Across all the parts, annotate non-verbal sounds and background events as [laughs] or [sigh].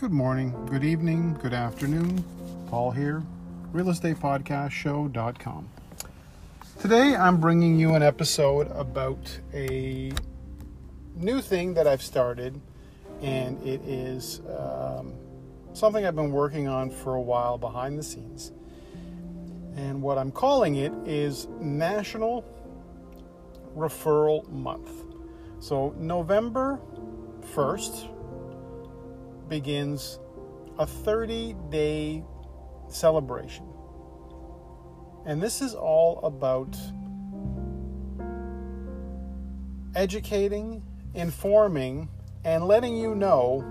Good morning, good evening, good afternoon. Paul here, realestatepodcastshow.com. Today I'm bringing you an episode about a new thing that I've started, and it is um, something I've been working on for a while behind the scenes. And what I'm calling it is National Referral Month. So, November 1st, begins a 30 day celebration. And this is all about educating, informing, and letting you know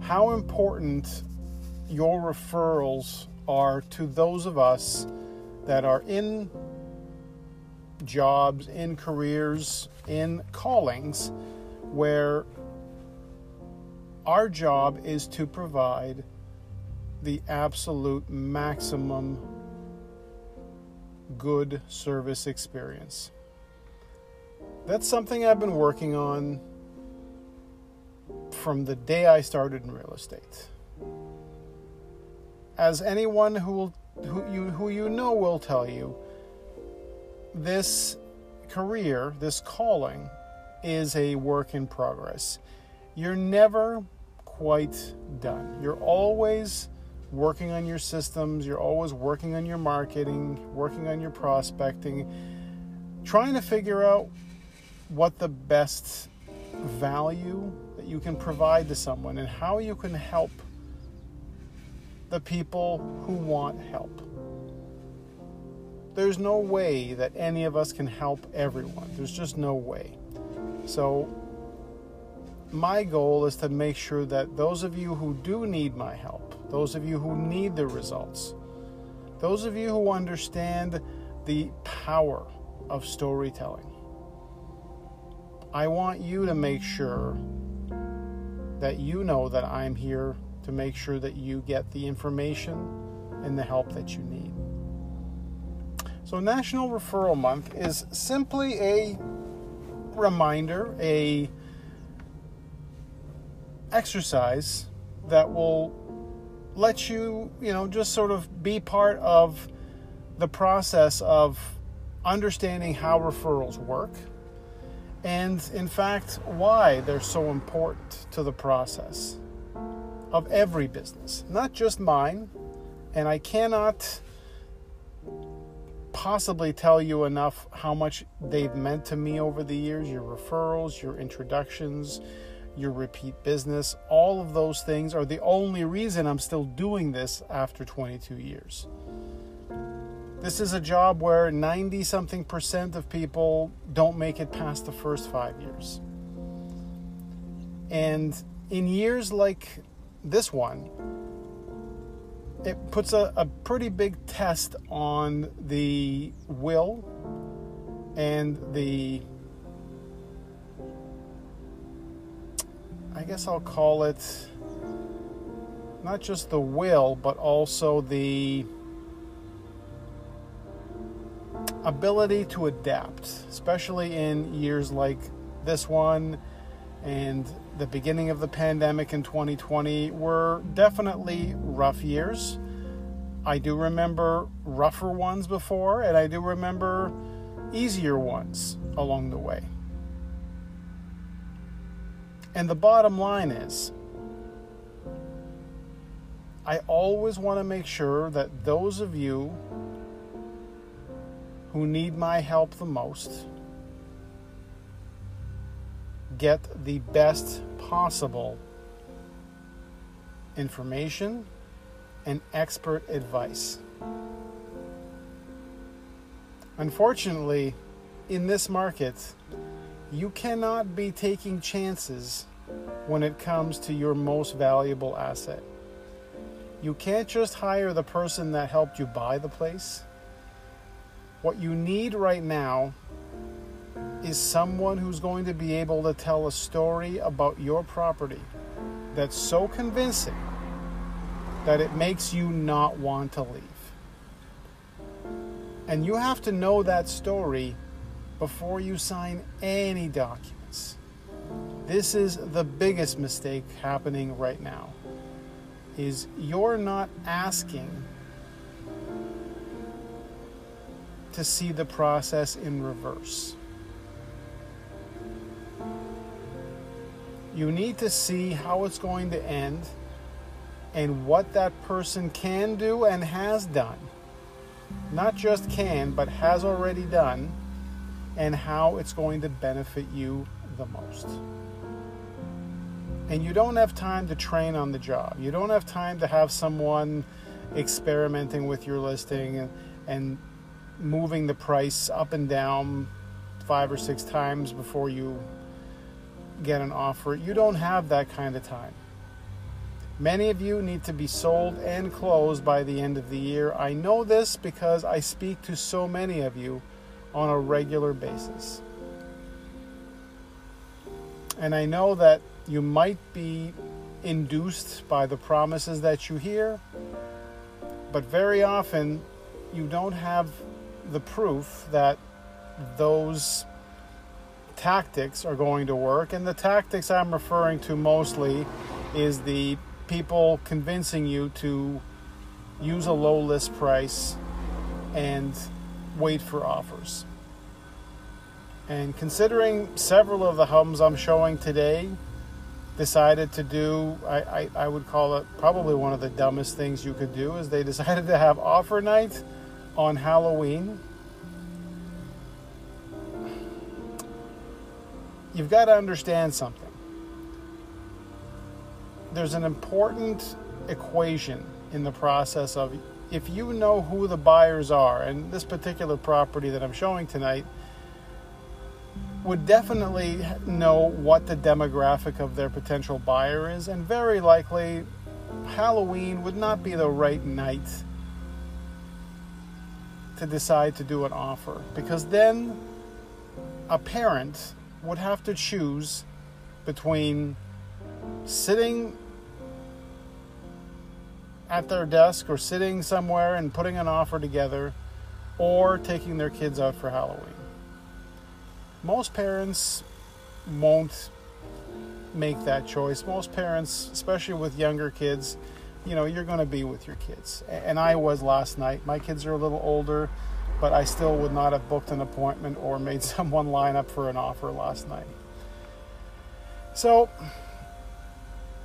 how important your referrals are to those of us that are in jobs, in careers, in callings where our job is to provide the absolute maximum good service experience. That's something I've been working on from the day I started in real estate. As anyone who will, who you who you know will tell you, this career, this calling is a work in progress. You're never quite done. You're always working on your systems, you're always working on your marketing, working on your prospecting, trying to figure out what the best value that you can provide to someone and how you can help the people who want help. There's no way that any of us can help everyone. There's just no way. So my goal is to make sure that those of you who do need my help, those of you who need the results, those of you who understand the power of storytelling, I want you to make sure that you know that I'm here to make sure that you get the information and the help that you need. So, National Referral Month is simply a reminder, a exercise that will let you, you know, just sort of be part of the process of understanding how referrals work and, in fact, why they're so important to the process of every business, not just mine. And I cannot possibly tell you enough how much they've meant to me over the years your referrals, your introductions your repeat business. All of those things are the only reason I'm still doing this after 22 years. This is a job where 90 something percent of people don't make it past the first five years. And in years like this one, it puts a, a pretty big test on the will and the I guess I'll call it not just the will, but also the ability to adapt, especially in years like this one and the beginning of the pandemic in 2020 were definitely rough years. I do remember rougher ones before, and I do remember easier ones along the way. And the bottom line is, I always want to make sure that those of you who need my help the most get the best possible information and expert advice. Unfortunately, in this market, you cannot be taking chances when it comes to your most valuable asset. You can't just hire the person that helped you buy the place. What you need right now is someone who's going to be able to tell a story about your property that's so convincing that it makes you not want to leave. And you have to know that story before you sign any documents. This is the biggest mistake happening right now. is you're not asking to see the process in reverse. You need to see how it's going to end and what that person can do and has done. Not just can, but has already done, and how it's going to benefit you the most. And you don't have time to train on the job. You don't have time to have someone experimenting with your listing and, and moving the price up and down five or six times before you get an offer. You don't have that kind of time. Many of you need to be sold and closed by the end of the year. I know this because I speak to so many of you on a regular basis. And I know that you might be induced by the promises that you hear, but very often you don't have the proof that those tactics are going to work. And the tactics I'm referring to mostly is the people convincing you to use a low list price and wait for offers. And considering several of the homes I'm showing today decided to do, I, I, I, would call it probably one of the dumbest things you could do, is they [laughs] decided to have offer night on Halloween. You've got to understand something. There's an important equation in the process of if you know who the buyers are, and this particular property that I'm showing tonight would definitely know what the demographic of their potential buyer is, and very likely Halloween would not be the right night to decide to do an offer because then a parent would have to choose between sitting at their desk or sitting somewhere and putting an offer together or taking their kids out for Halloween. Most parents won't make that choice. Most parents, especially with younger kids, you know, you're going to be with your kids. And I was last night. My kids are a little older, but I still would not have booked an appointment or made [laughs] someone line up for an offer last night. So,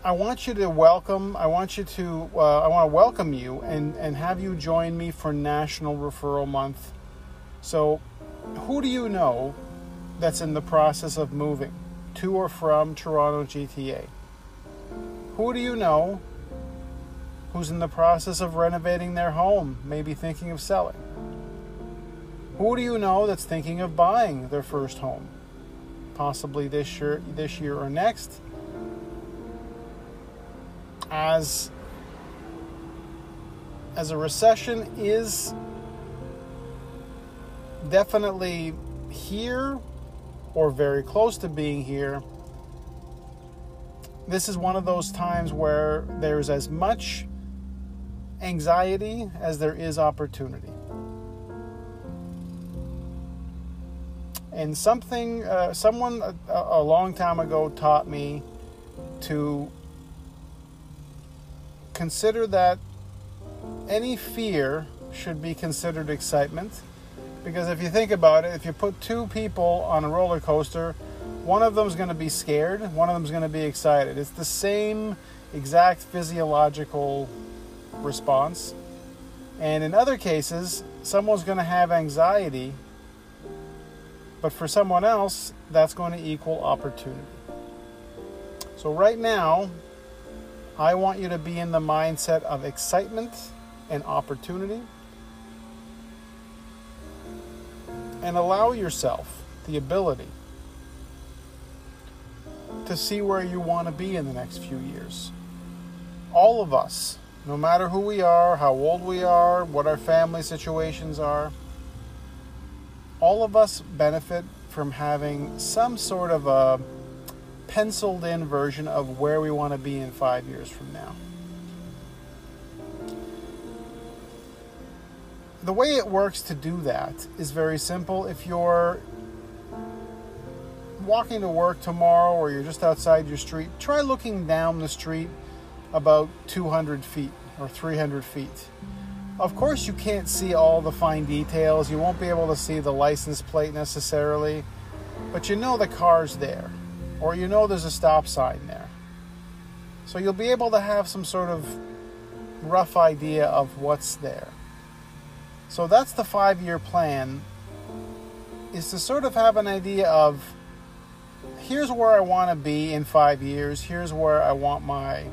I want you to welcome, I want you to, uh, I want to welcome you and, and have you join me for National Referral Month. So, who do you know that's in the process of moving to or from Toronto GTA? Who do you know who's in the process of renovating their home, maybe thinking of selling? Who do you know that's thinking of buying their first home, possibly this year, this year or next? As as a recession is definitely here or very close to being here, this is one of those times where there's as much anxiety as there is opportunity. And something, uh, someone a, a long time ago taught me to consider that any fear should be considered excitement. Because if you think about it, if you put two people on a roller coaster, one of them is going to be scared, one of them is going to be excited. It's the same exact physiological response. And in other cases, someone's going to have anxiety, but for someone else, that's going to equal opportunity. So, right now, I want you to be in the mindset of excitement and opportunity. And allow yourself the ability to see where you want to be in the next few years. All of us no matter who we are, how old we are, what our family situations are, all of us benefit from having some sort of a penciled in version of where we want to be in five years from now. The way it works to do that is very simple. If you're walking to work tomorrow or you're just outside your street, try looking down the street about 200 feet or 300 feet. Of course, you can't see all the fine details. You won't be able to see the license plate necessarily, but you know the car's there, or you know there's a stop sign there. So you'll be able to have some sort of rough idea of what's there. So that's the five year plan, is to sort of have an idea of here's where I want to be in five years, here's where I want my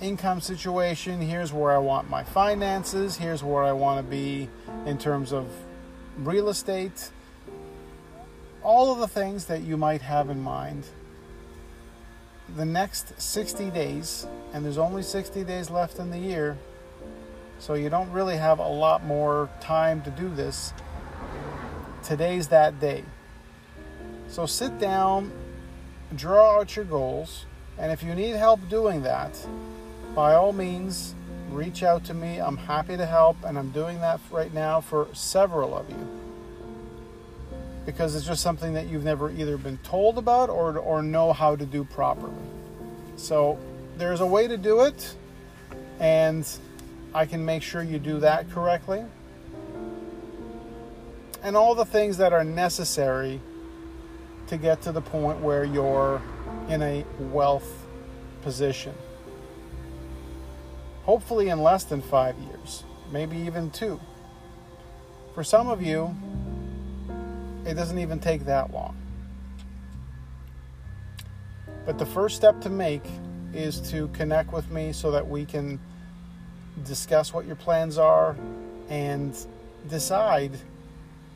income situation, here's where I want my finances, here's where I want to be in terms of real estate, all of the things that you might have in mind. The next 60 days, and there's only 60 days left in the year, so you don't really have a lot more time to do this. Today's that day. So sit down, draw out your goals, and if you need help doing that, by all means, reach out to me. I'm happy to help, and I'm doing that right now for several of you because it's just something that you've never either been told about or, or know how to do properly. So there's a way to do it, and I can make sure you do that correctly. And all the things that are necessary to get to the point where you're in a wealth position. Hopefully, in less than five years, maybe even two. For some of you, it doesn't even take that long. But the first step to make is to connect with me so that we can discuss what your plans are and decide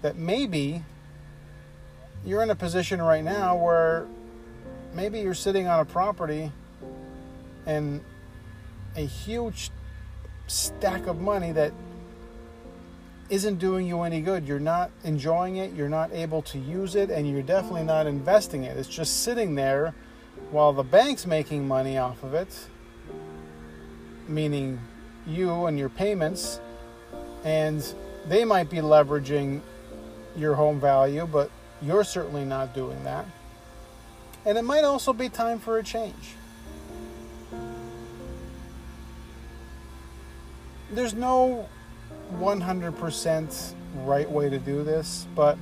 that maybe you're in a position right now where maybe you're sitting on a property and a huge stack of money that isn't doing you any good. You're not enjoying it, you're not able to use it, and you're definitely not investing it. It's just sitting there while the bank's making money off of it, meaning you and your payments, and they might be leveraging your home value, but you're certainly not doing that. And it might also be time for a change. There's no 100% right way to do this, but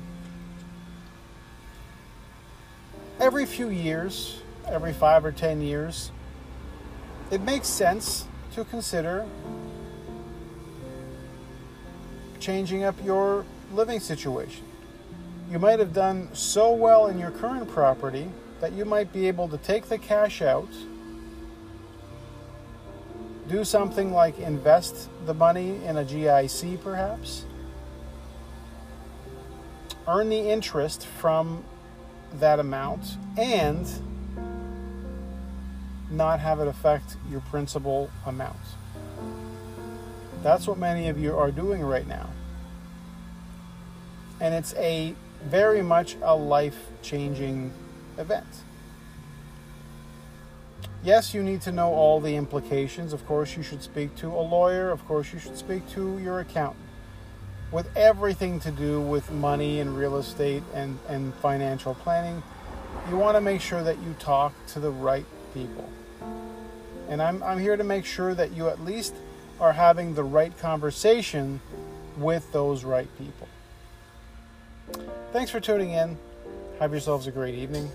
every few years, every five or ten years, it makes sense to consider changing up your living situation. You might have done so well in your current property that you might be able to take the cash out, do something like invest the money in a GIC perhaps, earn the interest from that amount, and not have it affect your principal amount. That's what many of you are doing right now. And it's a very much a life changing event. Yes, you need to know all the implications. Of course, you should speak to a lawyer. Of course, you should speak to your accountant. With everything to do with money and real estate and, and financial planning, you want to make sure that you talk to the right people. And I'm, I'm here to make sure that you at least are having the right conversation with those right people. Thanks for tuning in. Have yourselves a great evening.